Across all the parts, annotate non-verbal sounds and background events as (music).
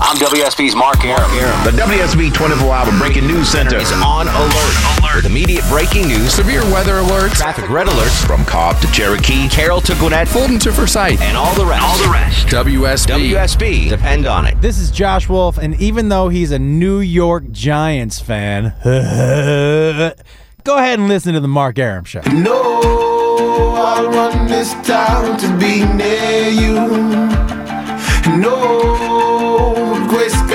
I'm WSB's Mark Arum. The WSB 24 Hour Breaking News Center is on alert. Alert. With immediate breaking news, severe weather alerts, traffic red alerts, from Cobb to Cherokee, Carroll to Gwinnett, Fulton to Forsyth, and all the rest. All the rest. WSB. WSB. Depend on it. This is Josh Wolf, and even though he's a New York Giants fan, (laughs) go ahead and listen to the Mark Arum Show. No, I run this town to be near you. No I.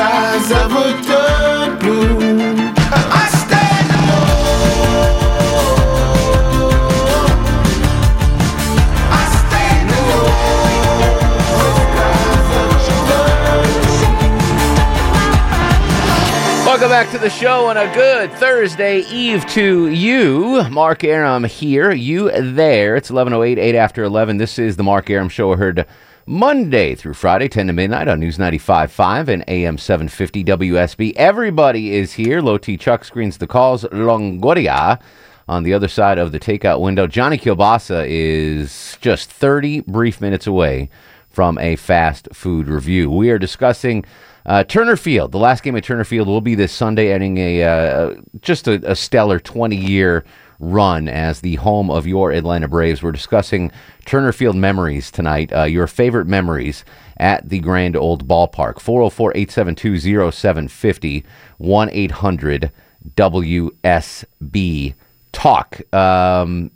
Welcome back to the show on a good Thursday Eve to you. Mark Arum here, you there. It's 11.08, 8 after 11. This is the Mark Arum Show heard Monday through Friday, 10 to midnight on News 95.5 and AM 750 WSB. Everybody is here. Low T Chuck screens the calls. Longoria on the other side of the takeout window. Johnny Kilbasa is just 30 brief minutes away from a fast food review. We are discussing uh, Turner Field. The last game at Turner Field will be this Sunday, ending a uh, just a, a stellar 20 year run as the home of your Atlanta Braves. We're discussing Turner Field memories tonight, uh, your favorite memories at the Grand Old Ballpark. 404 872 0750 1 800 WSB Talk. Um,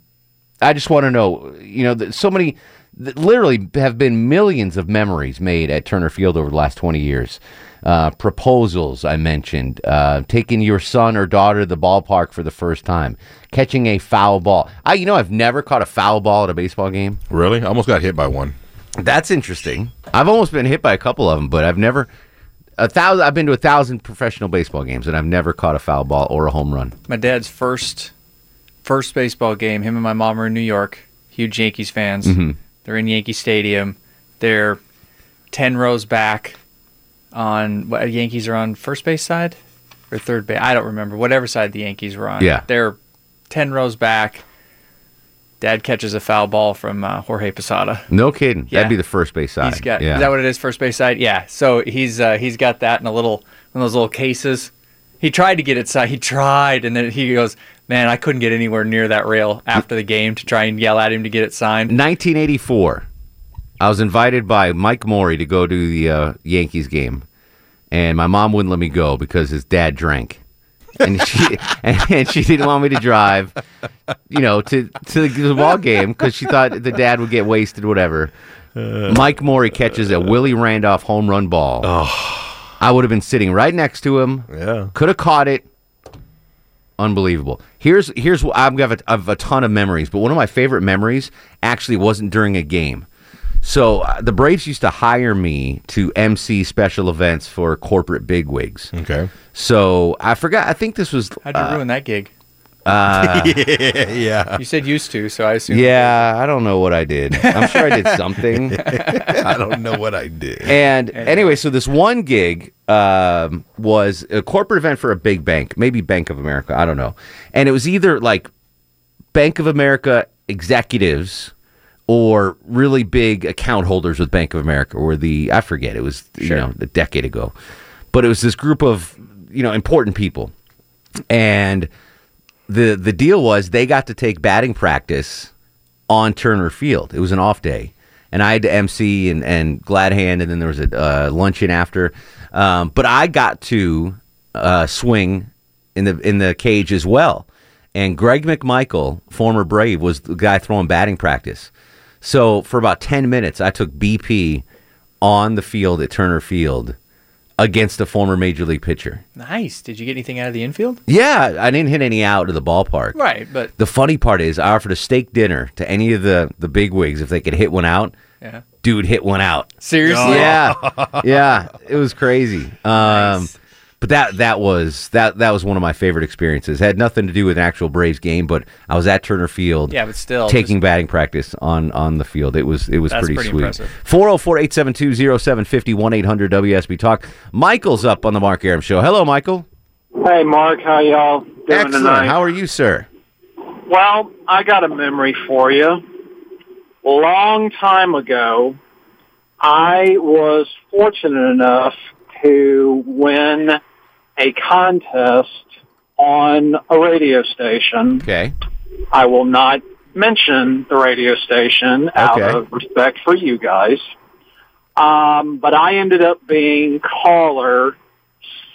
I just want to know, you know, so many, literally have been millions of memories made at Turner Field over the last 20 years. Uh, proposals, I mentioned, uh, taking your son or daughter to the ballpark for the first time, catching a foul ball. I, you know, I've never caught a foul ball at a baseball game. Really? I almost got hit by one. That's interesting. I've almost been hit by a couple of them, but I've never. A thousand. I've been to a thousand professional baseball games, and I've never caught a foul ball or a home run. my dad's first first baseball game. Him and my mom are in New York. Huge Yankees fans. Mhm. They're in Yankee Stadium. They're ten rows back. On what Yankees are on first base side or third base. I don't remember. Whatever side the Yankees were on. Yeah. They're ten rows back. Dad catches a foul ball from uh, Jorge Posada. No kidding. Yeah. That'd be the first base side. He's got yeah. is that what it is? First base side, yeah. So he's uh, he's got that in a little one of those little cases. He tried to get it side. He tried, and then he goes, "Man, I couldn't get anywhere near that rail after the game to try and yell at him to get it signed." 1984. I was invited by Mike Morey to go to the uh, Yankees game, and my mom wouldn't let me go because his dad drank, and she (laughs) and, and she didn't want me to drive, you know, to to the ball game because she thought the dad would get wasted, whatever. Mike Morey catches a Willie Randolph home run ball. I would have been sitting right next to him. Yeah. Could have caught it. Unbelievable. Here's here's what I've got a, I've a ton of memories, but one of my favorite memories actually wasn't during a game. So uh, the Braves used to hire me to MC special events for corporate bigwigs. Okay. So I forgot. I think this was. How'd you uh, ruin that gig? Uh, (laughs) yeah. You said used to, so I assume. yeah, I don't know what I did. I'm sure I did (laughs) something. (laughs) I don't know what I did. And anyway, so this one gig um, was a corporate event for a big bank, maybe Bank of America, I don't know. And it was either like Bank of America executives or really big account holders with Bank of America, or the I forget, it was you know a decade ago, but it was this group of you know important people, and the the deal was they got to take batting practice on Turner Field. It was an off day, and I had to MC and, and glad hand, and then there was a uh, luncheon after. Um, but I got to uh, swing in the in the cage as well. And Greg McMichael, former Brave, was the guy throwing batting practice. So for about ten minutes, I took BP on the field at Turner Field against a former major league pitcher. Nice. Did you get anything out of the infield? Yeah, I didn't hit any out of the ballpark. Right, but The funny part is, I offered a steak dinner to any of the the big wigs if they could hit one out. Yeah. dude hit one out. Seriously? Yeah, (laughs) yeah, it was crazy. Um, But that that was that that was one of my favorite experiences. It Had nothing to do with an actual Braves game, but I was at Turner Field. Yeah, but still, taking batting practice on on the field. It was it was pretty, pretty sweet. impressive. 404-872-0750 1-800-WSB Talk. Michael's up on the Mark Arum show. Hello, Michael. Hey, Mark, how y'all doing Excellent. tonight? How are you, sir? Well, I got a memory for you. Long time ago, I was fortunate enough to win a contest on a radio station. Okay. I will not mention the radio station out Okay. of respect for you guys. Um, but I ended up being caller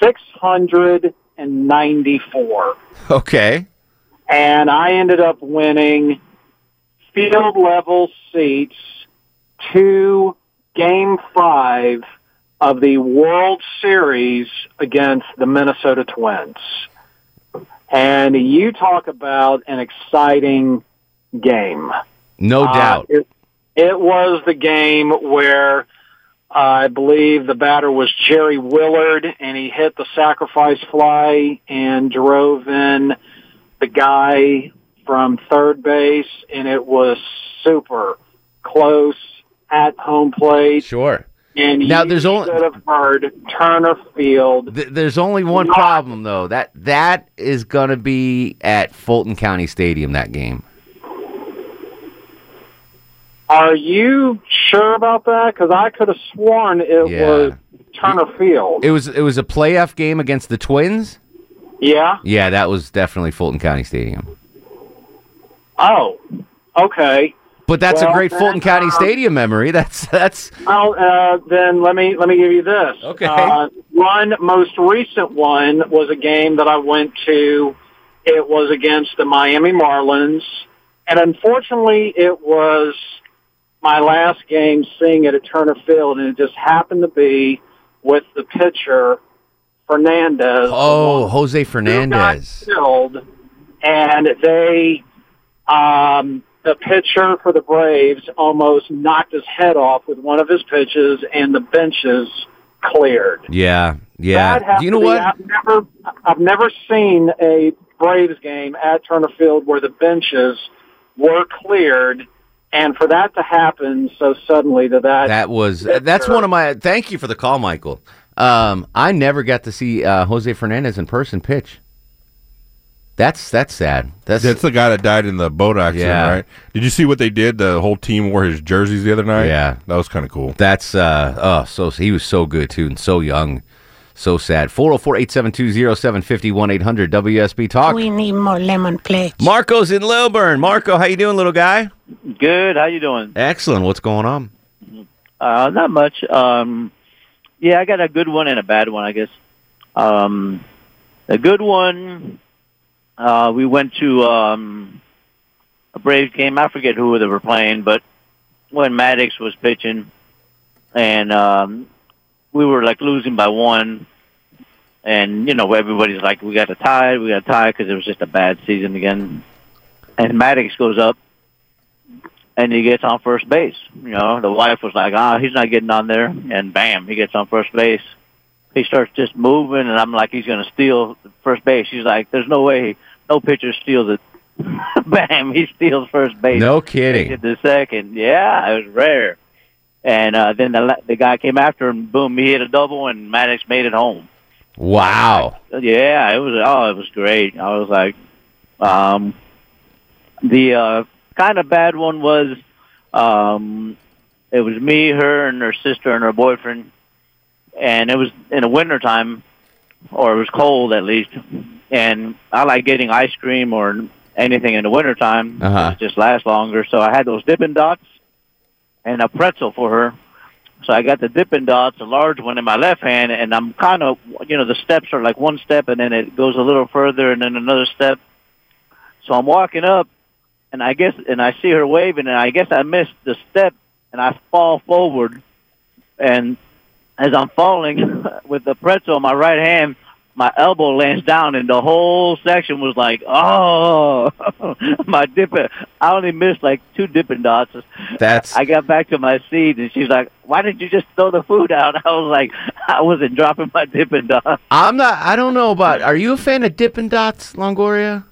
694 Okay. and I ended up winning field level seats to game five of the World Series against the Minnesota Twins. And you talk about an exciting game. No Uh, doubt. it, it was the game where uh, I believe the batter was Jerry Willard, and he hit the sacrifice fly and drove in the guy from third base, and it was super close at home plate. Sure. And Now, there's only- should have heard Turner Field. Th- there's only one problem though. That that is going to be at Fulton County Stadium that game. Are you sure about that? Because I could have sworn it Yeah. was Turner Field. It was it was a playoff game against the Twins. yeah. Yeah, that was definitely Fulton County Stadium. Oh, okay. But that's a great Fulton County uh, Stadium memory. (laughs) That's that's Well, uh, then let me let me give you this. Okay. Uh, one most recent one was a game that I went to. It was against the Miami Marlins, and unfortunately, it was my last game seeing it at Turner Field, and it just happened to be with the pitcher Fernandez. oh Jose Fernandez. killed, and they, um, the pitcher for the Braves almost knocked his head off with one of his pitches, and the benches cleared. Yeah, yeah. That has Do you know be- what? I've never, I've never seen a Braves game at Turner Field where the benches were cleared, and for that to happen so suddenly to that, That was that's one of my. Thank you for the call, Michael. Um, I never got to see uh, Jose Fernandez in person pitch. That's that's sad. That's That's the guy that died in the boat accident, Yeah. right? Did you see what they did? The whole team wore his jerseys the other night. Yeah. that was kind of cool. That's uh oh so he was so good too and so young. So sad. 404-872-0750 1-800 WSB Talk. We need more lemon plates. Marco's in Lilburn. Marco, how you doing, little guy? Good. How you doing? Excellent. What's going on? Uh, not much. Um, yeah, I got a good one and a bad one, I guess. Um, a good one. Uh, we went to um, a Braves game. I forget who they were playing, but when Maddux was pitching, and um, we were like losing by one, and you know everybody's like, "We got to tie, we got to tie," because it was just a bad season again. And Maddux goes up and he gets on first base. You know, the wife was like, "Ah, he's not getting on there," and bam, he gets on first base. He starts just moving, and I'm like, he's going to steal first base. She's like, "There's no way, no pitcher steals it." (laughs) bam, he steals first base. No kidding. Hit the second, yeah, it was rare. And uh, then the the guy came after him. Boom, he hit a double, and Maddux made it home. Wow. Yeah, it was. Oh, it was great. I was like, um, the uh, kind of bad one was, um, it was me, her, and her sister and her boyfriend, and it was in the winter time, or it was cold at least. And I like getting ice cream or anything in the wintertime. Uh-huh. It just lasts longer. So I had those Dippin' Dots and a pretzel for her. So I got the Dippin' Dots, a large one in my left hand, and I'm kind of, you know, the steps are like one step, and then it goes a little further, and then another step. So I'm walking up, and I guess, and I see her waving, and I guess I missed the step, and I fall forward, and as I'm falling (laughs) with the pretzel in my right hand, my elbow lands down, and the whole section was like, "Oh, (laughs) my dipping!" I only missed like two Dippin' Dots. That's I got back to my seat, and she's like, "Why didn't you just throw the food out?" (laughs) I was like, "I wasn't dropping my Dippin' Dots." I'm not. I don't know about. Are you a fan of Dippin' Dots, Longoria?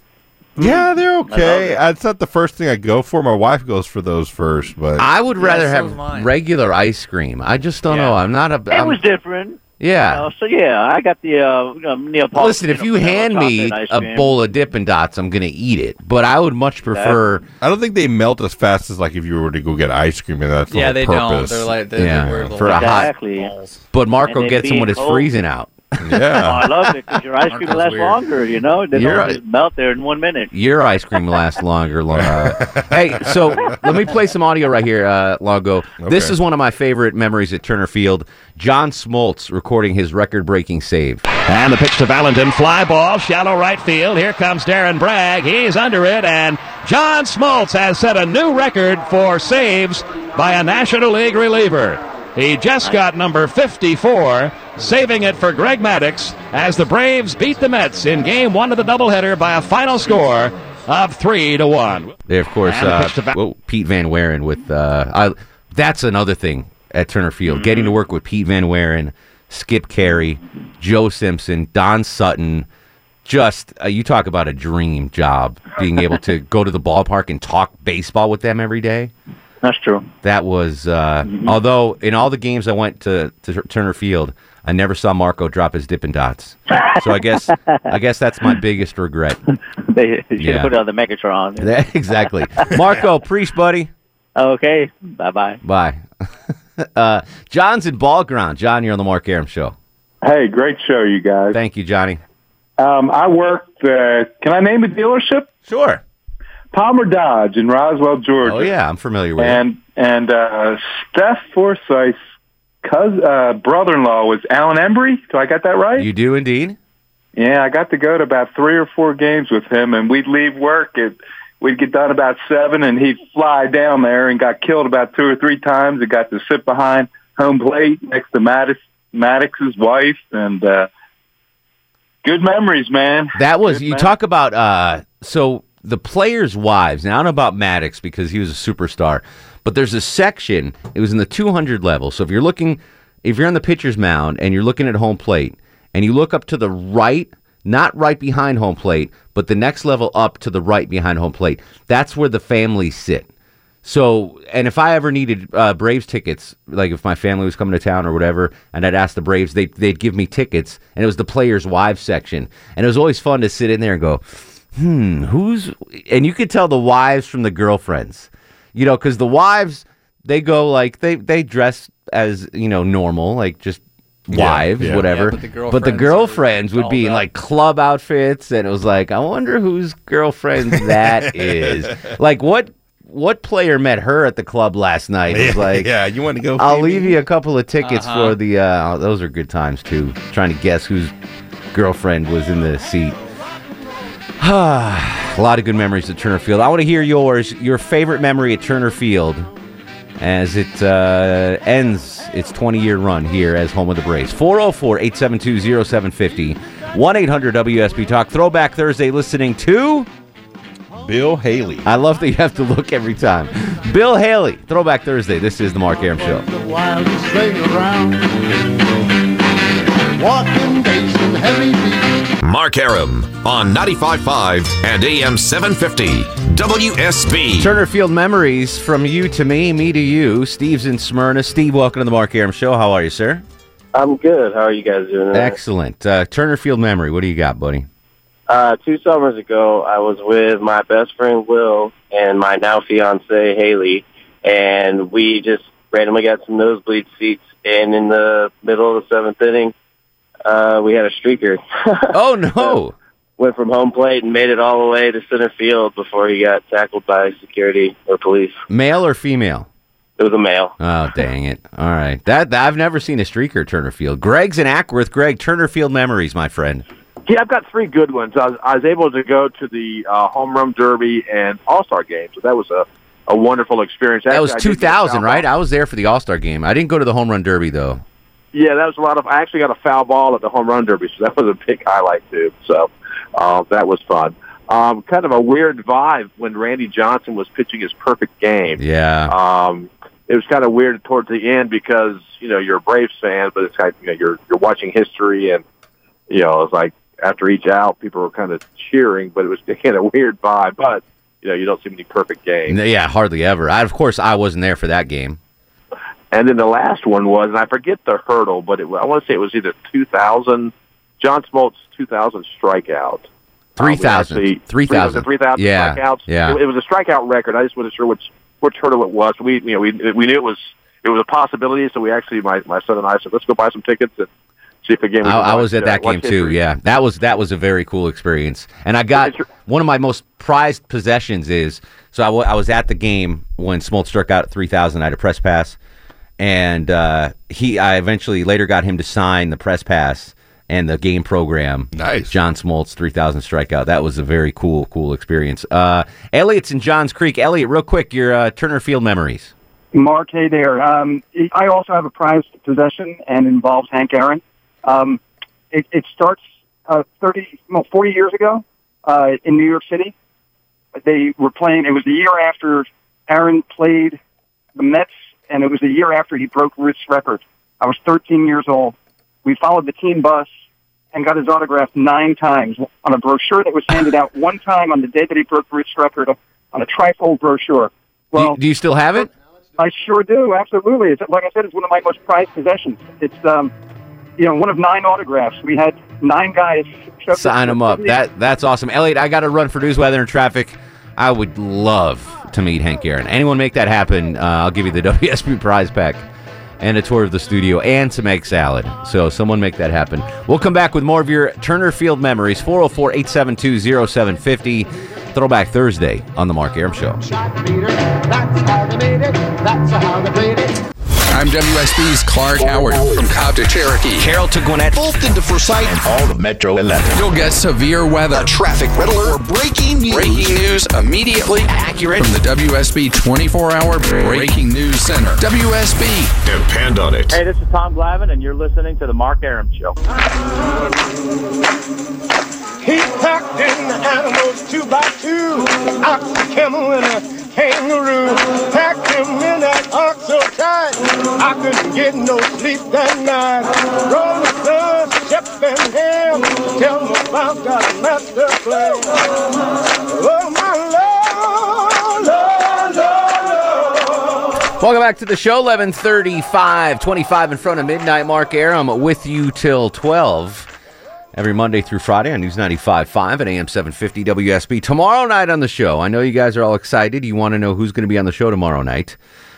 Yeah, hmm. they're okay. It's not the first thing I go for. My wife goes for those first, but I would rather so have mine. regular ice cream. I just don't know. I'm not a. It I'm- was different. Yeah. You know, so yeah, I got the uh, Neapolitan. Listen, if you vanilla hand me a bowl of Dippin' Dots, I'm gonna eat it. But I would much prefer. I don't think they melt as fast as like if you were to go get ice cream, and that's the Yeah, whole they purpose. don't. They're like they're, Yeah, they're for little a hot- exactly. balls. But Marco And they gets them when being it's cold. freezing out. Oh, yeah. I love it because your ice cream Marco's lasts weird. longer. You know, they You're don't right. just melt there in one minute. Your ice cream lasts longer. Long, (laughs) uh, hey, so let me play some audio right here, uh, Longo. This is one of my favorite memories at Turner Field. John Smoltz recording his record-breaking save. And the pitch to Valentin. Fly ball, shallow right field. Here comes Darren Bragg. He's under it, and John Smoltz has set a new record for saves by a National League reliever. He just got number 54, saving it for Greg Maddux as the Braves beat the Mets in game one of the doubleheader by a final score of 3 to 1. They, of course, uh, whoa, Pete Van Wieren with. Uh, I, that's another thing at Turner Field. Getting Mm-hmm. to work with Pete Van Wieren, Skip Caray, Joe Simpson, Don Sutton. Just uh, you talk about a dream job, being able to go to the ballpark and talk baseball with them every day. That's true. That was, uh, although in all the games I went to, to Turner Field, I never saw Marco drop his Dippin' Dots. So I guess, I guess that's my biggest regret. (laughs) They should have Yeah. put it on the Megatron. (laughs) exactly, Marco, priest, buddy. Okay, bye bye. (laughs) Bye. uh, John's in ball ground. John, you're on the Mark Arum show. Hey, great show, you guys. Thank you, Johnny. Um, I worked. Uh, can I name a dealership? Sure. Palmer Dodge in Roswell, Georgia. Oh yeah, I'm familiar with it. And and uh, Steph Forsyth's cousin, uh, brother-in-law was Alan Embry. Do I got that right? You do indeed. Yeah, I got to go to about three or four games with him, and we'd leave work at we'd get done about seven, and he'd fly down there and got killed about two or three times. And got to sit behind home plate next to Maddux, Maddux's wife, and uh, good memories, man. That was Good you man. talk about. Uh, so the players' wives. Now I don't know about Maddux because he was a superstar, but there's a section. It was in the 200 level. So if you're looking, if you're on the pitcher's mound and you're looking at home plate, and you look up to the right, not right behind home plate, but the next level up to the right behind home plate, that's where the families sit. So, and if I ever needed uh, Braves tickets, like if my family was coming to town or whatever, and I'd ask the Braves, they, they'd give me tickets, and it was the players' wives section. And it was always fun to sit in there and go, hmm, who's. And you could tell the wives from the girlfriends, you know, because the wives, they go like, they, they dress as, you know, normal, like just wives, yeah. whatever. Yeah, but the but the girlfriends girlfriends would be in like club outfits, and it was like, I wonder whose girlfriend (laughs) that is. Like, what what player met her at the club last night? It was (laughs) like, yeah, you want to go? I'll Phoebe? leave you a couple of tickets Uh-huh. for the. Uh, those are good times too. Trying to guess whose girlfriend was in the seat. (sighs) a lot of good memories at Turner Field. I want to hear yours. Your favorite memory at Turner Field as it uh, ends its 20 year run here as home of the Braves. 404 872 0750 1 800 WSB Talk. Throwback Thursday listening to. Bill Haley. I love that you have to look every time. Bill Haley. Throwback Thursday. This is the Mark Arum Show. Walking days and heavy beats. Mark Arum on 95.5 and AM 750 WSB. Turner Field memories from you to me, me to you. Steve's in Smyrna. Steve, welcome to the Mark Arum Show. How are you, sir? I'm good. How are you guys doing? tonight? Excellent. Uh, Turner Field memory. What do you got, buddy? Uh, two summers ago, I was with my best friend Will and my now fiance Haley, and we just randomly got some nosebleed seats. And in the middle of the seventh inning, uh, we had a streaker. (laughs) Oh no! (laughs) Went from home plate and made it all the way to center field before he got tackled by security or police. Male or female? It was a male. Oh, dang it! All right, that, that- I've never seen a streaker at Turner Field. Greg's in Acworth. Greg, Turner Field memories, my friend. Yeah, I've got three good ones. I was, I was able to go to the uh, home run derby and All Star game, so that was a, a wonderful experience. That was Actually, I did get 2000, right? I was there for the All Star game. I didn't go to the home run derby though. Yeah, that was a lot of. I actually got a foul ball at the home run derby, so that was a big highlight too. So uh, that was fun. Um, kind of a weird vibe when Randy Johnson was pitching his perfect game. Yeah. Um, it was kind of weird towards the end because you know you're a Braves fan, but it's kind of, you know you're you're watching history, and you know it's like after each out, people were kind of cheering, but it was (laughs) kind of weird vibe. But you know you don't see many perfect games. Yeah, hardly ever. I, of course, I wasn't there for that game. And then the last one was, and I forget the hurdle, but it, I want to say it was either 2000, John Smoltz 2000 strikeout. Three thousand. Three thousand. 3,000 Yeah. strikeouts. Yeah. It, it was a strikeout record. I just wasn't sure which which hurdle it was. We you know we we knew it was it was a possibility, so we actually my my son and I said let's go buy some tickets and see if again. game. I, I watch, was at uh, that watch game too. history. Yeah, that was that was a very cool experience. And I got one of my most prized possessions is so I was at the game when Smoltz struck out at three thousand. I had a press pass, and uh, he I eventually later got him to sign the press pass and the game program. Nice, John Smoltz three thousand strikeout. That was a very cool cool experience. Uh, Elliot's in Johns Creek. Elliot, real quick, your uh, Turner Field memories. Mark, hey there. Um, I also have a prized possession and involves Hank Aaron. Um, it, it starts uh, 30, well, 40 years ago uh, in New York City. They were playing, it was the year after Aaron played the Mets, and it was the year after he broke Ruth's record. I was 13 years old. We followed the team bus and got his autograph nine times on a brochure that was handed out one time on the day that he broke Ruth's record on a trifold brochure. Well, do you still have it? I sure do. Absolutely. It's like I said, it's one of my most prized possessions. It's um, you know, one of nine autographs. We had nine guys Sign them up. That that's awesome, Elliot. I got to run for news, weather, and traffic. I would love to meet Hank Aaron. Anyone make that happen? Uh, I'll give you the (laughs) WSB prize pack and a tour of the studio and some egg salad. So someone make that happen. We'll come back with more of your Turner Field memories. 404-872-0750. Throwback Thursday on the Mark Arum Show. That's how they made it. That's how they played it. I'm WSB's Clark Howard from Cobb to Cherokee. Carroll to Gwinnett, Fulton to Forsyth, and all of Metro 11. You'll get severe weather, A traffic red alert, or breaking news. breaking news immediately accurate from the WSB 24-hour Breaking News Center. WSB. Depend on it. Hey, this is Tom Glavine, and you're listening to the Mark Arum Show. He packed in the animals two by two, ox, camel, and a kangaroo. Packed him in that ox so tight, I couldn't get no sleep that night. Stone, Shep and tell about that master plan. Oh, my Lord, Lord. Welcome back to the show. 1135, 25 in front of midnight. Mark Arum with you till 12. Every Monday through Friday on News 95.5 at AM 750 WSB. Tomorrow night on the show, I know you guys are all excited. You want to know who's going to be on the show tomorrow night.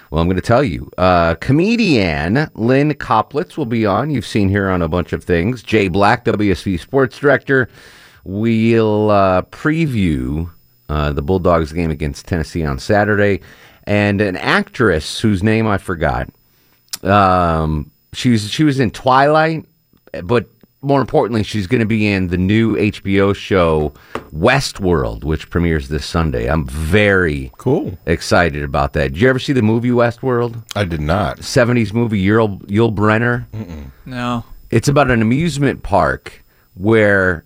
Well, I'm going to tell you. Uh, comedian Lynn Koplitz will be on. You've seen her on a bunch of things. Jay Black, WSB sports director. We'll uh, preview uh, the Bulldogs game against Tennessee on Saturday. And an actress whose name I forgot. Um, she was she was in Twilight, but more importantly, she's going to be in the new HBO show Westworld, which premieres this Sunday. I'm very cool excited about that. Did you ever see the movie Westworld? I did not. 70s movie Yul Yul Brynner. No. It's about an amusement park where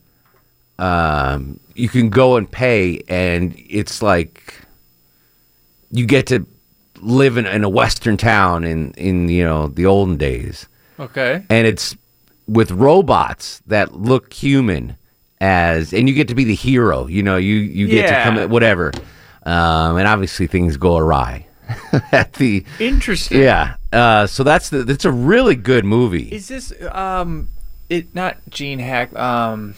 um, you can go and pay, and it's like you get to live in, in a western town in in you know the olden days, Okay. and it's with robots that look human as, and you get to be the hero. You know, you you get to come at whatever, um, and obviously things go awry (laughs) at the Interesting. yeah. Uh, so that's the that's a really good movie. Is this um it not Gene Hack um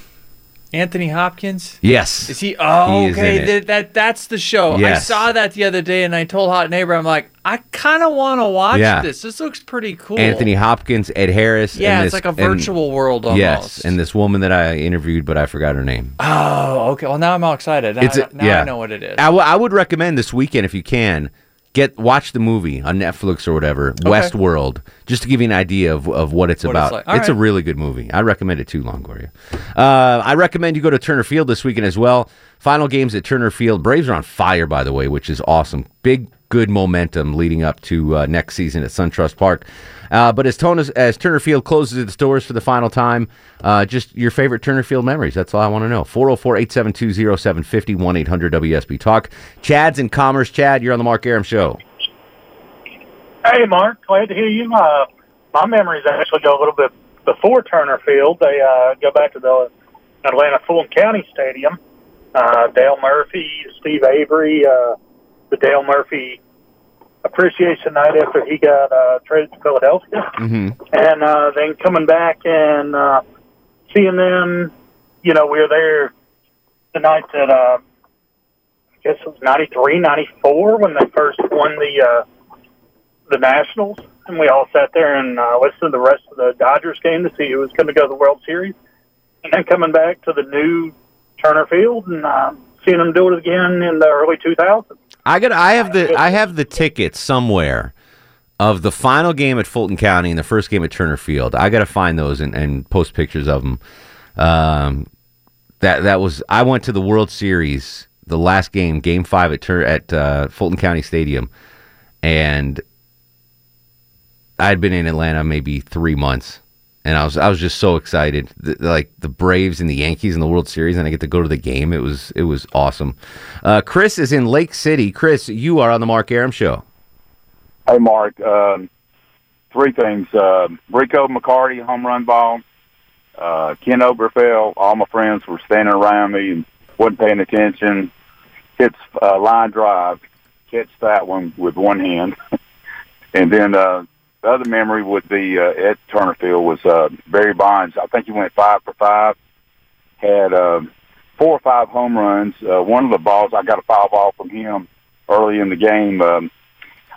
Anthony Hopkins? Yes. Is he oh He is okay in it. That, that that's the show. I saw that the other day and I told Hot Neighbor I'm like I kind of want to watch Yeah. this. This looks pretty cool. Anthony Hopkins, Ed Harris. Yeah, and it's this- like a and- virtual world almost. Yes, and this woman that I interviewed, but I forgot her name. Oh, okay. Well, now I'm all excited. Now, I, now yeah. I know what it is. I, w- I would recommend this weekend if you can get watch the movie on Netflix or whatever, Westworld, just to give you an idea of, of what it's What it's about. like. All It's a really good movie. I recommend it too, Longoria. Uh, I recommend you go to Turner Field this weekend as well. Final games at Turner Field. Braves are on fire, by the way, which is awesome. Big good momentum leading up to uh, next season at SunTrust Park. Uh, but as, as Turner Field closes its doors for the final time, uh, just your favorite Turner Field memories. That's all I want to know. 404 872 0750 1 800 WSB Talk. Chad's in Commerce. Chad, you're on the Mark Arum Show. Hey, Mark, glad to hear you. Uh, my memories actually go a little bit before Turner Field. They uh, go back to the Atlanta Fulton County Stadium. Uh, Dale Murphy, Steve Avery, uh, the Dale Murphy appreciation night after he got uh, traded to Philadelphia, Mm-hmm. and uh, then coming back and uh, seeing them. You know, we were there the night that uh, I guess it was 93, 94 when they first won the uh, the Nationals, and we all sat there and uh, listened to the rest of the Dodgers game to see who was going to go to the World Series, and then coming back to the new Turner Field and uh, seeing them do it again in the early 2000s. I got. I have the. I have the tickets somewhere of the final game at Fulton County and the first game at Turner Field. I got to find those and, and post pictures of them. Um, that that was. I went to the World Series, the last game, Game Five at Tur- at uh, Fulton County Stadium, and I'd been in Atlanta maybe three months, and I was I was just so excited. The, like the Braves and the Yankees in the World Series, and I get to go to the game. It was it was awesome. Uh, Chris is in Lake City. Chris, you are on the Mark Arum Show. Hey, Mark. Um, three things: uh, Rico McCarty home run ball. Uh, Ken Oberkfell. All my friends were standing around me and wasn't paying attention. Hits uh, line drive. Catch that one with one hand, (laughs) and then uh, the other memory would be uh, at Turner Field was uh, Barry Bonds. I think he went five for five. Had uh, four or five home runs. Uh, one of the balls I got a foul ball from him early in the game. Um,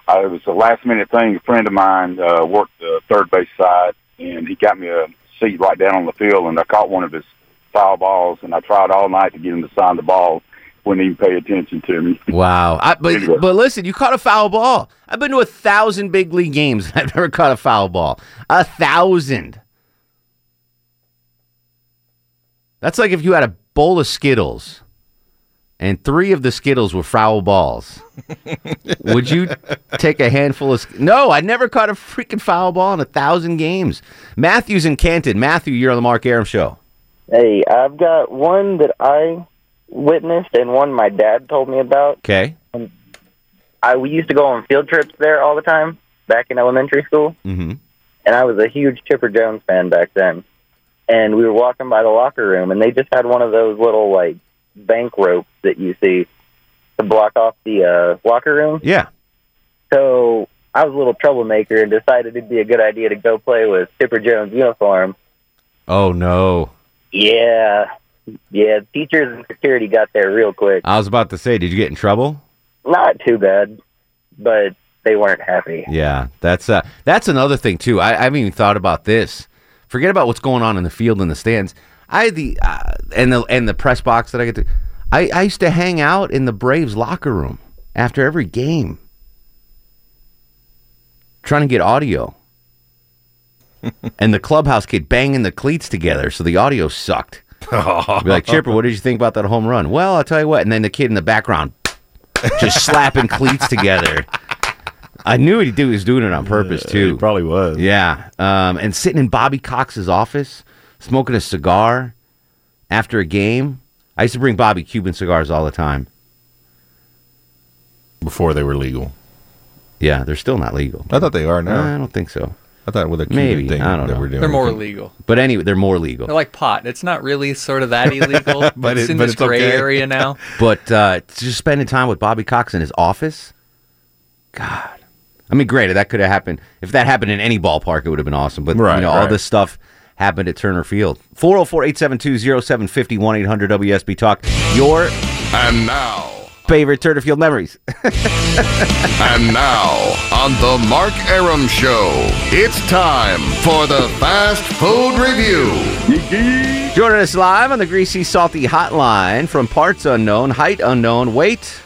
uh, it was a last minute thing. A friend of mine uh, worked the third base side, and he got me a seat right down on the field. And I caught one of his foul balls, and I tried all night to get him to sign the ball. Wouldn't even pay attention to me. (laughs) Wow. I, but Anyway. but listen, you caught a foul ball. I've been to a thousand big league games. (laughs) I've never caught a foul ball. A thousand. That's like if you had a bowl of Skittles and three of the Skittles were foul balls. (laughs) Would you take a handful of? Sk- No, I never caught a freaking foul ball in a thousand games. Matthew's in Canton. Matthew, you're on the Mark Arum show. Hey, I've got one that I witnessed and one my dad told me about. Okay. I we used to go on field trips there all the time back in elementary school, Mm-hmm. and I was a huge Chipper Jones fan back then. And we were walking by the locker room, and they just had one of those little like bank ropes that you see to block off the uh, locker room. Yeah. So I was a little troublemaker and decided it'd be a good idea to go play with Chipper Jones' uniform. Oh no. Yeah, yeah. Teachers and security got there real quick. I was about to say, did you get in trouble? Not too bad, but they weren't happy. Yeah, that's uh, that's another thing too. I, I haven't even thought about this. Forget about what's going on in the field in the stands. I the uh, and the and the press box that I get to. I, I used to hang out in the Braves locker room after every game, trying to get audio. (laughs) and the clubhouse kid banging the cleats together, so the audio sucked. (laughs) Be like, Chipper, what did you think about that home run? Well, I'll tell you what. And then the kid in the background (laughs) just slapping cleats together. I knew he do- he was doing it on purpose too. He probably was. Yeah, um, and sitting in Bobby Cox's office, smoking a cigar after a game. I used to bring Bobby Cuban cigars all the time. Before they were legal. Yeah, they're still not legal. I thought they are now. I don't think so. I thought with a Cuban Maybe thing I don't that know. we're doing. They're more legal. But anyway, they're more legal. They're like pot. It's not really sort of that illegal. (laughs) But it's it- in but this it's gray okay. area now. (laughs) But uh, just spending time with Bobby Cox in his office, God. I mean, great. That could have happened. If that happened in any ballpark, it would have been awesome. But Right, you know, all right. this stuff happened at Turner Field. 404-872-0750 1-800 WSB Talk. Your and now favorite Turner Field memories. (laughs) And now, on the Mark Arum Show, it's time for the Fast Food Review. Joining us live on the Greasy Salty Hotline from parts unknown, height unknown, weight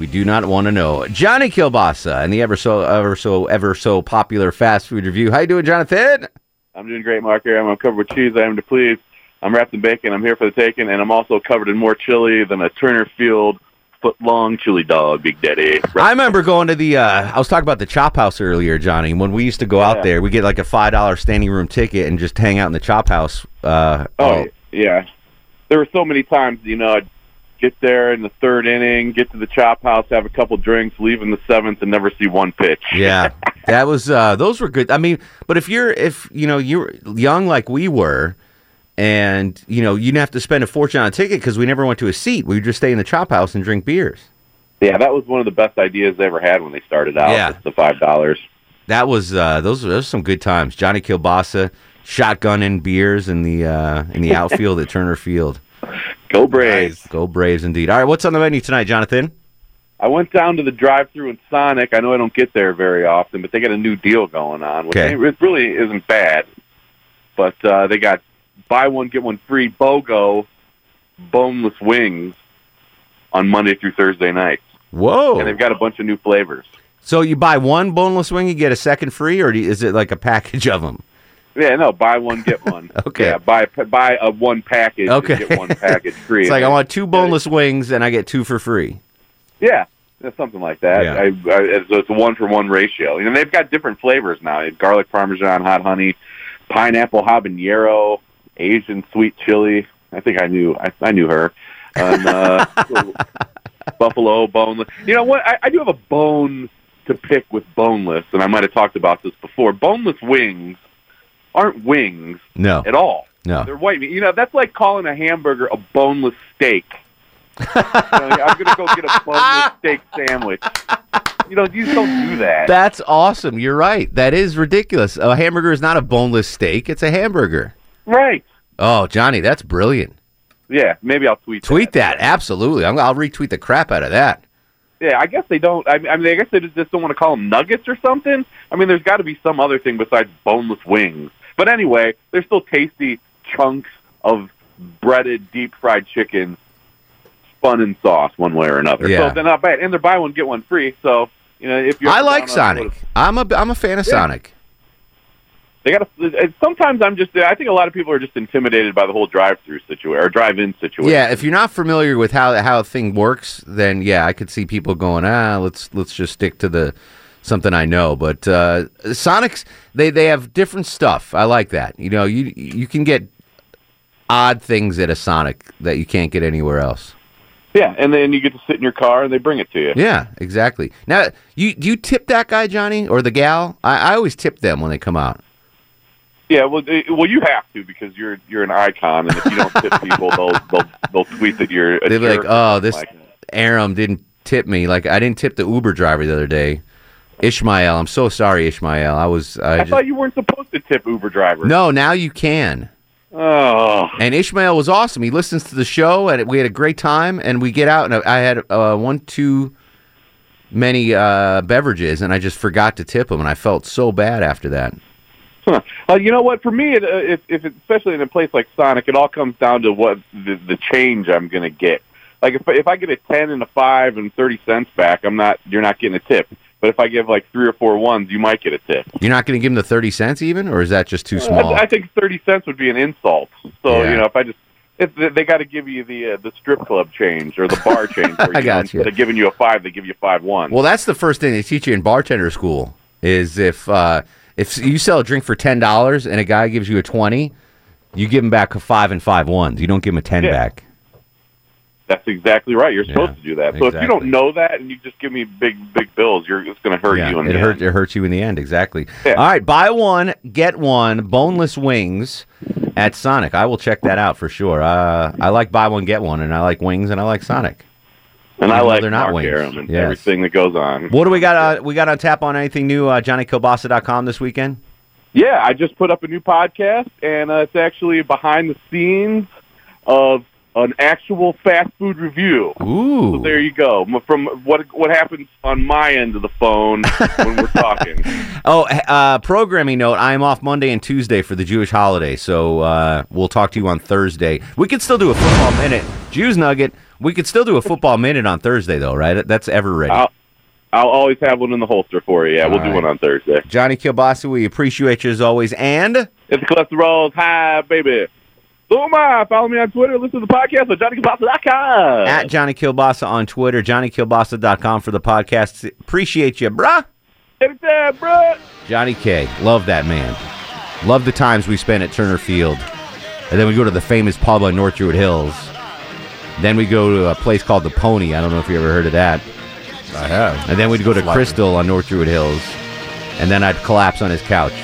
we do not want to know. Johnny Kilbasa and the ever so ever so ever so popular fast food review. How you doing, Jonathan? I'm doing great, Mark. Here I'm covered with cheese. I am to please. I'm wrapped in bacon. I'm here for the taking, and I'm also covered in more chili than a Turner Field foot long chili dog, Big Daddy. I remember going to the. Uh, I was talking about the Chop House earlier, Johnny. When we used to go Yeah. out there, we get like a five dollar standing room ticket and just hang out in the Chop House. Uh, Oh yeah, there were so many times. You know, I'd get there in the third inning, get to the chop house, have a couple drinks, leave in the seventh, and never see one pitch. yeah, (laughs) that was. Uh, those were good. I mean, but if you're if you know you're young like we were, and you know you didn't have to spend a fortune on a ticket because we never went to a seat. We would just stay in the Chop House and drink beers. Yeah, that was one of the best ideas they ever had when they started out. Yeah. The five dollars. That was uh, those. Those were some good times. Johnny Kilbasa shotgunning beers in the uh, in the outfield at Turner Field. (laughs) Go Braves! Go Braves, indeed. All right, what's on the menu tonight, Jonathan? I went down to the drive-through in Sonic. I know I don't get there very often, but they got a new deal going on, which Okay. it really isn't bad. But uh, they got buy one get one free BOGO boneless wings on Monday through Thursday nights, Whoa! and they've got a bunch of new flavors. So you buy one boneless wing, you get a second free, or you- is it like a package of them? Yeah, no, buy one get (laughs) one. Okay. Yeah, buy buy a one package. Okay. get one package (laughs) free. It's like I want two boneless wings and I get two for free. Yeah, something like that. Yeah. I, I, it's, a one for one ratio. You know, they've got different flavors now. Garlic parmesan, hot honey, pineapple habanero, Asian sweet chili. I think I knew I, I knew her. And, uh, (laughs) buffalo boneless. You know what? I, I do have a bone to pick with boneless, and I might have talked about this before. Boneless wings aren't wings No. at all. No. They're white meat. You know, that's like calling a hamburger a boneless steak. (laughs) You know, I'm going to go get a boneless steak sandwich. You know, you just don't do that. That's awesome. You're right. That is ridiculous. A hamburger is not a boneless steak; it's a hamburger. Right. Oh, Johnny, that's brilliant. Yeah, maybe I'll tweet. Tweet that. Absolutely. I'm, I'll retweet the crap out of that. Yeah, I guess they don't. I, I mean, I guess they just don't want to call them nuggets or something. I mean, there's got to be some other thing besides boneless wings. But anyway, they're still tasty chunks of breaded, deep fried chicken, spun in sauce, one way or another. Yeah. So they're not bad, and they're buy one get one free. So you know, if you're I like Sonic. I'm a I'm a fan of Yeah. Sonic. They got to. Sometimes I'm just. I think a lot of people are just intimidated by the whole drive-through situation or drive-in situation. Yeah, if you're not familiar with how how a thing works, then yeah, I could see people going, ah, let's let's just stick to the something I know. But uh, Sonic's they they have different stuff. I like that. You know, you you can get odd things at a Sonic that you can't get anywhere else. Yeah, and then you get to sit in your car and they bring it to you. Yeah, exactly. Now, you do you tip that guy Johnny or the gal? I, I always tip them when they come out. Yeah, well, they, well, you have to because you're you're an icon, and if you don't tip people, (laughs) they'll they'll they'll tweet that you're a They're like, jerk oh, this like Arum didn't tip me. Like I didn't tip the Uber driver the other day. Ishmael, I'm so sorry, Ishmael. I was I, I just thought you weren't supposed to tip Uber drivers. no. Now you can. Oh, And Ishmael was awesome. He listens to the show, and we had a great time. And we get out, and I had uh, one too many uh, beverages, and I just forgot to tip him, and I felt so bad after that. Huh. Uh, you know what? For me, it, uh, if, if it, especially in a place like Sonic, it all comes down to what the, the change I'm going to get. Like if if I get a ten and a five and thirty cents back, I'm not. You're not getting a tip. But if I give like three or four ones, you might get a tip. You're not going to give them the thirty cents even, or is that just too small? I, I think thirty cents would be an insult. So Yeah. you know, if I just if they, got to give you the uh, the strip club change or the bar (laughs) change, where, I you know, got you. Instead of giving you a five, they give you five one. Well, that's the first thing they teach you in bartender school is if uh, if you sell a drink for ten dollars and a guy gives you a twenty, you give him back a five and five ones. You don't give him a ten Yeah. back. That's exactly right. You're supposed Yeah, to do that. So if you don't know that and you just give me big big bills, you're it's going to hurt Yeah, you. In it the hurt. end. It hurts you in the end. Exactly. Yeah. All right, buy one get one boneless wings at Sonic. I will check that out for sure. Uh, I like buy one get one, and I like wings, and I like Sonic. And I like they're not Mark wings. And Yes. everything that goes on. What do we got? Uh, we got on tap on anything new? Uh, JohnnyKilbasa.com this weekend. Yeah, I just put up a new podcast, and uh, it's actually behind the scenes of an actual fast food review. Ooh. So there you go. From what what happens on my end of the phone when we're talking. (laughs) Oh, uh, programming note: I am off Monday and Tuesday for the Jewish holiday, so uh, we'll talk to you on Thursday. We could still do a football minute, Jews Nugget. We could still do a football minute on Thursday, though, right? That's ever ready. I'll, I'll always have one in the holster for you. Yeah, we'll All do one on Thursday. Johnny Kilbasa, we appreciate you as always, and If the cholesterol's high, baby. Who am I? Follow me on Twitter. Listen to the podcast at JohnnyKilbasa.com. At Johnny Kilbasa on Twitter, JohnnyKilbasa.com for the podcast. Appreciate you, bruh. Anytime, bro. Johnny K. Love that man. Love the times we spent at Turner Field. And then we go to the famous pub on North Druid Hills. Then we go to a place called The Pony. I don't know if you ever heard of that. I have. And then we'd go to Like. Crystal on North Druid Hills. And then I'd collapse on his couch.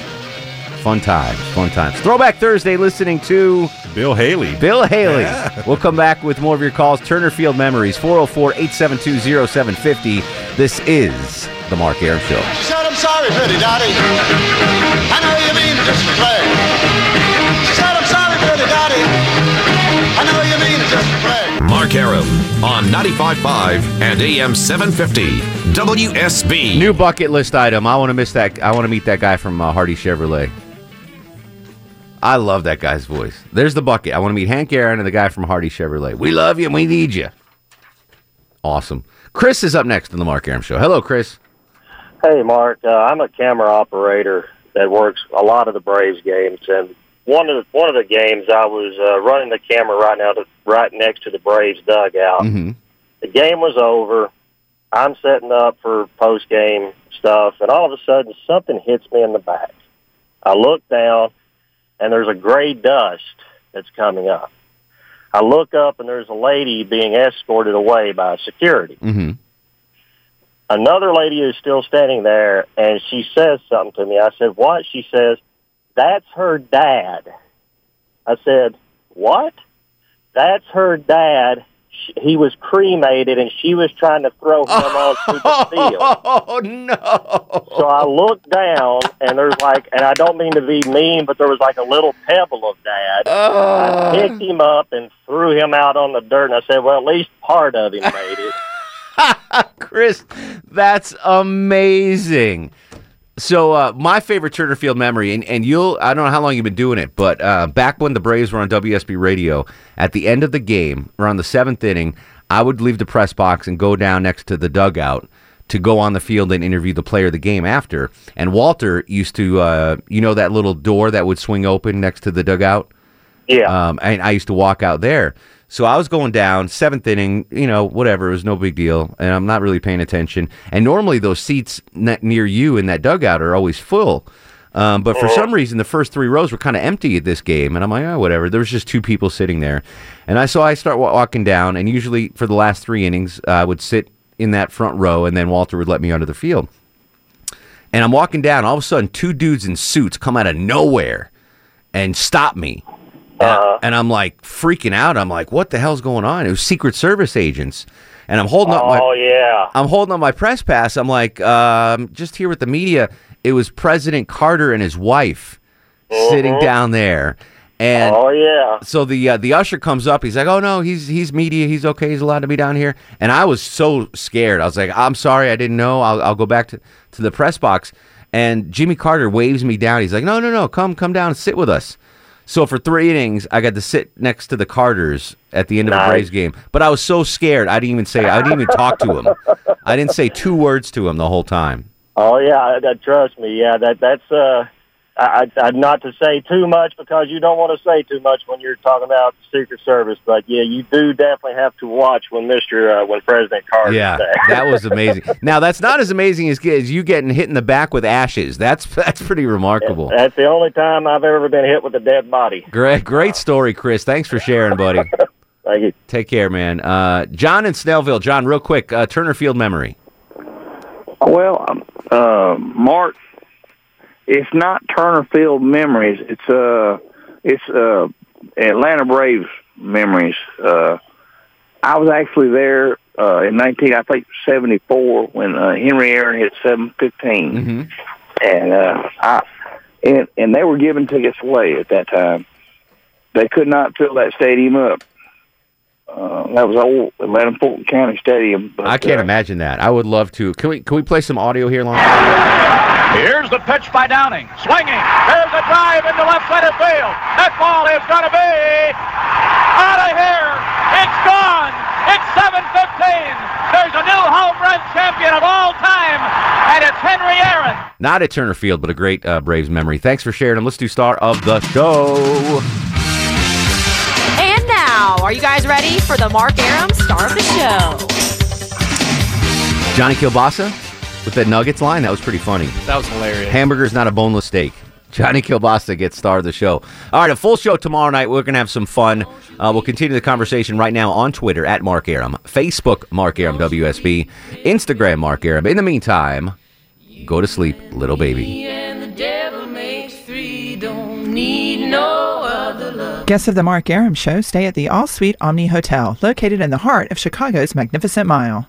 Fun times, fun times. Throwback Thursday listening to Bill Haley. Bill Haley. Yeah. We'll come back with more of your calls. Turner Field Memories, 404 872 0750. This is The Mark Arum Show. She said, I'm sorry, pretty daddy. I know you mean it just to play. She said, I'm sorry, pretty daddy. I know you mean it just to play. Mark Arum on 95.5 and AM 750 WSB. New bucket list item. I want to miss that. I want to meet that guy from uh, Hardy Chevrolet. I love that guy's voice. There's the bucket. I want to meet Hank Aaron and the guy from Hardy Chevrolet. We love you and we need you. Awesome. Chris is up next on the Mark Arum Show. Hello, Chris. Hey, Mark. Uh, I'm a camera operator that works a lot of the Braves games, and one of the, one of the games I was uh, running the camera right now, to, right next to the Braves dugout. Mm-hmm. The game was over. I'm setting up for post game stuff, and all of a sudden something hits me in the back. I look down, and there's a gray dust that's coming up. I look up, and there's a lady being escorted away by security Mm-hmm. another lady is still standing there and she says something to me. I said, what? She says, that's her dad. I said, what? That's her dad. Sh- He was cremated and she was trying to throw him (laughs) onto the field. Oh, no. So I looked down and there's like, and I don't mean to be mean, but there was like a little pebble of dad. Uh. I picked him up and threw him out on the dirt and I said, well, at least part of him made it. (laughs) Chris, that's amazing. So uh, my favorite Turner Field memory, and, and you'll I don't know how long you've been doing it, but uh, back when the Braves were on WSB radio, at the end of the game, around the seventh inning, I would leave the press box and go down next to the dugout to go on the field and interview the player of the game after. And Walter used to, uh, you know, that little door that would swing open next to the dugout. Yeah. Um, and I used to walk out there. So I was going down seventh inning, you know, whatever. It was no big deal, and I'm not really paying attention. And normally those seats near you in that dugout are always full. Um, but for some reason, the first three rows were kind of empty at this game, and I'm like, oh, whatever. There was just two people sitting there, and I so I start walking down, and usually for the last three innings, I would sit in that front row, and then Walter would let me onto the field. And I'm walking down, all of a sudden, two dudes in suits come out of nowhere and stop me. And, I- and I'm like freaking out. I'm like, what the hell's going on? It was Secret Service agents. And I'm holding up my Oh, yeah. I'm holding up my press pass. I'm like, um, just here with the media. It was President Carter and his wife sitting down there. And Oh, yeah. so the uh, the usher comes up. He's like, "Oh no, he's he's media. He's okay. He's allowed to be down here." And I was so scared. I was like, "I'm sorry, I didn't know. I'll, I'll go back to, to the press box." And Jimmy Carter waves me down. He's like, "No, no, no, come come down and sit with us." So for three innings, I got to sit next to the Carters at the end of the Nice. Braves game. But I was so scared, I didn't even say. I didn't even talk to him. I didn't say two words to him the whole time. (laughs) Oh yeah, I- trust me. Yeah, that that's uh, I, I, I not to say too much because you don't want to say too much when you're talking about Secret Service. But yeah, you do definitely have to watch when Mister uh, when President Carter. Yeah, there. that was (laughs) amazing. now that's not as amazing as, as you getting hit in the back with ashes. That's (laughs) that's pretty remarkable. That's the only time I've ever been hit with a dead body. Great, great story, Chris. Thanks for sharing, buddy. (laughs) Thank you. Take care, man. Uh, John in Snellville. John, real quick, uh, Turner Field memory. Well, um, uh, Mark, it's not Turner Field memories. It's uh, it's uh, Atlanta Braves memories. Uh, I was actually there uh, in nineteen, I think seventy four when uh, Henry Aaron hit seven fifteen, and uh, I and and they were giving tickets away at that time. They could not fill that stadium up. Uh, that was old Atlanta Fulton County Stadium. But, I can't uh, imagine that. I would love to. Can we can we play some audio here, Lon? (laughs) Here's the pitch by Downing. Swinging. There's a drive into left center field. That ball is going to be out of here. It's gone. It's 7:15. There's a new home run champion of all time, and it's Henry Aaron. Not at Turner Field, but a great uh, Braves memory. Thanks for sharing them. Let's do star of the show. And now, are you guys ready for the Mark Arum star of the show? Johnny Kilbasa with that Nuggets line. That was pretty funny. That was hilarious. Hamburger's not a boneless steak. Johnny Kilbasa gets star of the show. All right, a full show tomorrow night. We're going to have some fun. Uh, we'll continue the conversation right now on Twitter at Mark Arum, Facebook Mark Arum WSB, Instagram Mark Arum. In the meantime, go to sleep, little baby. And the devil makes three, don't need no other love. Guests of the Mark Arum Show stay at the All Suite Omni Hotel, located in the heart of Chicago's Magnificent Mile.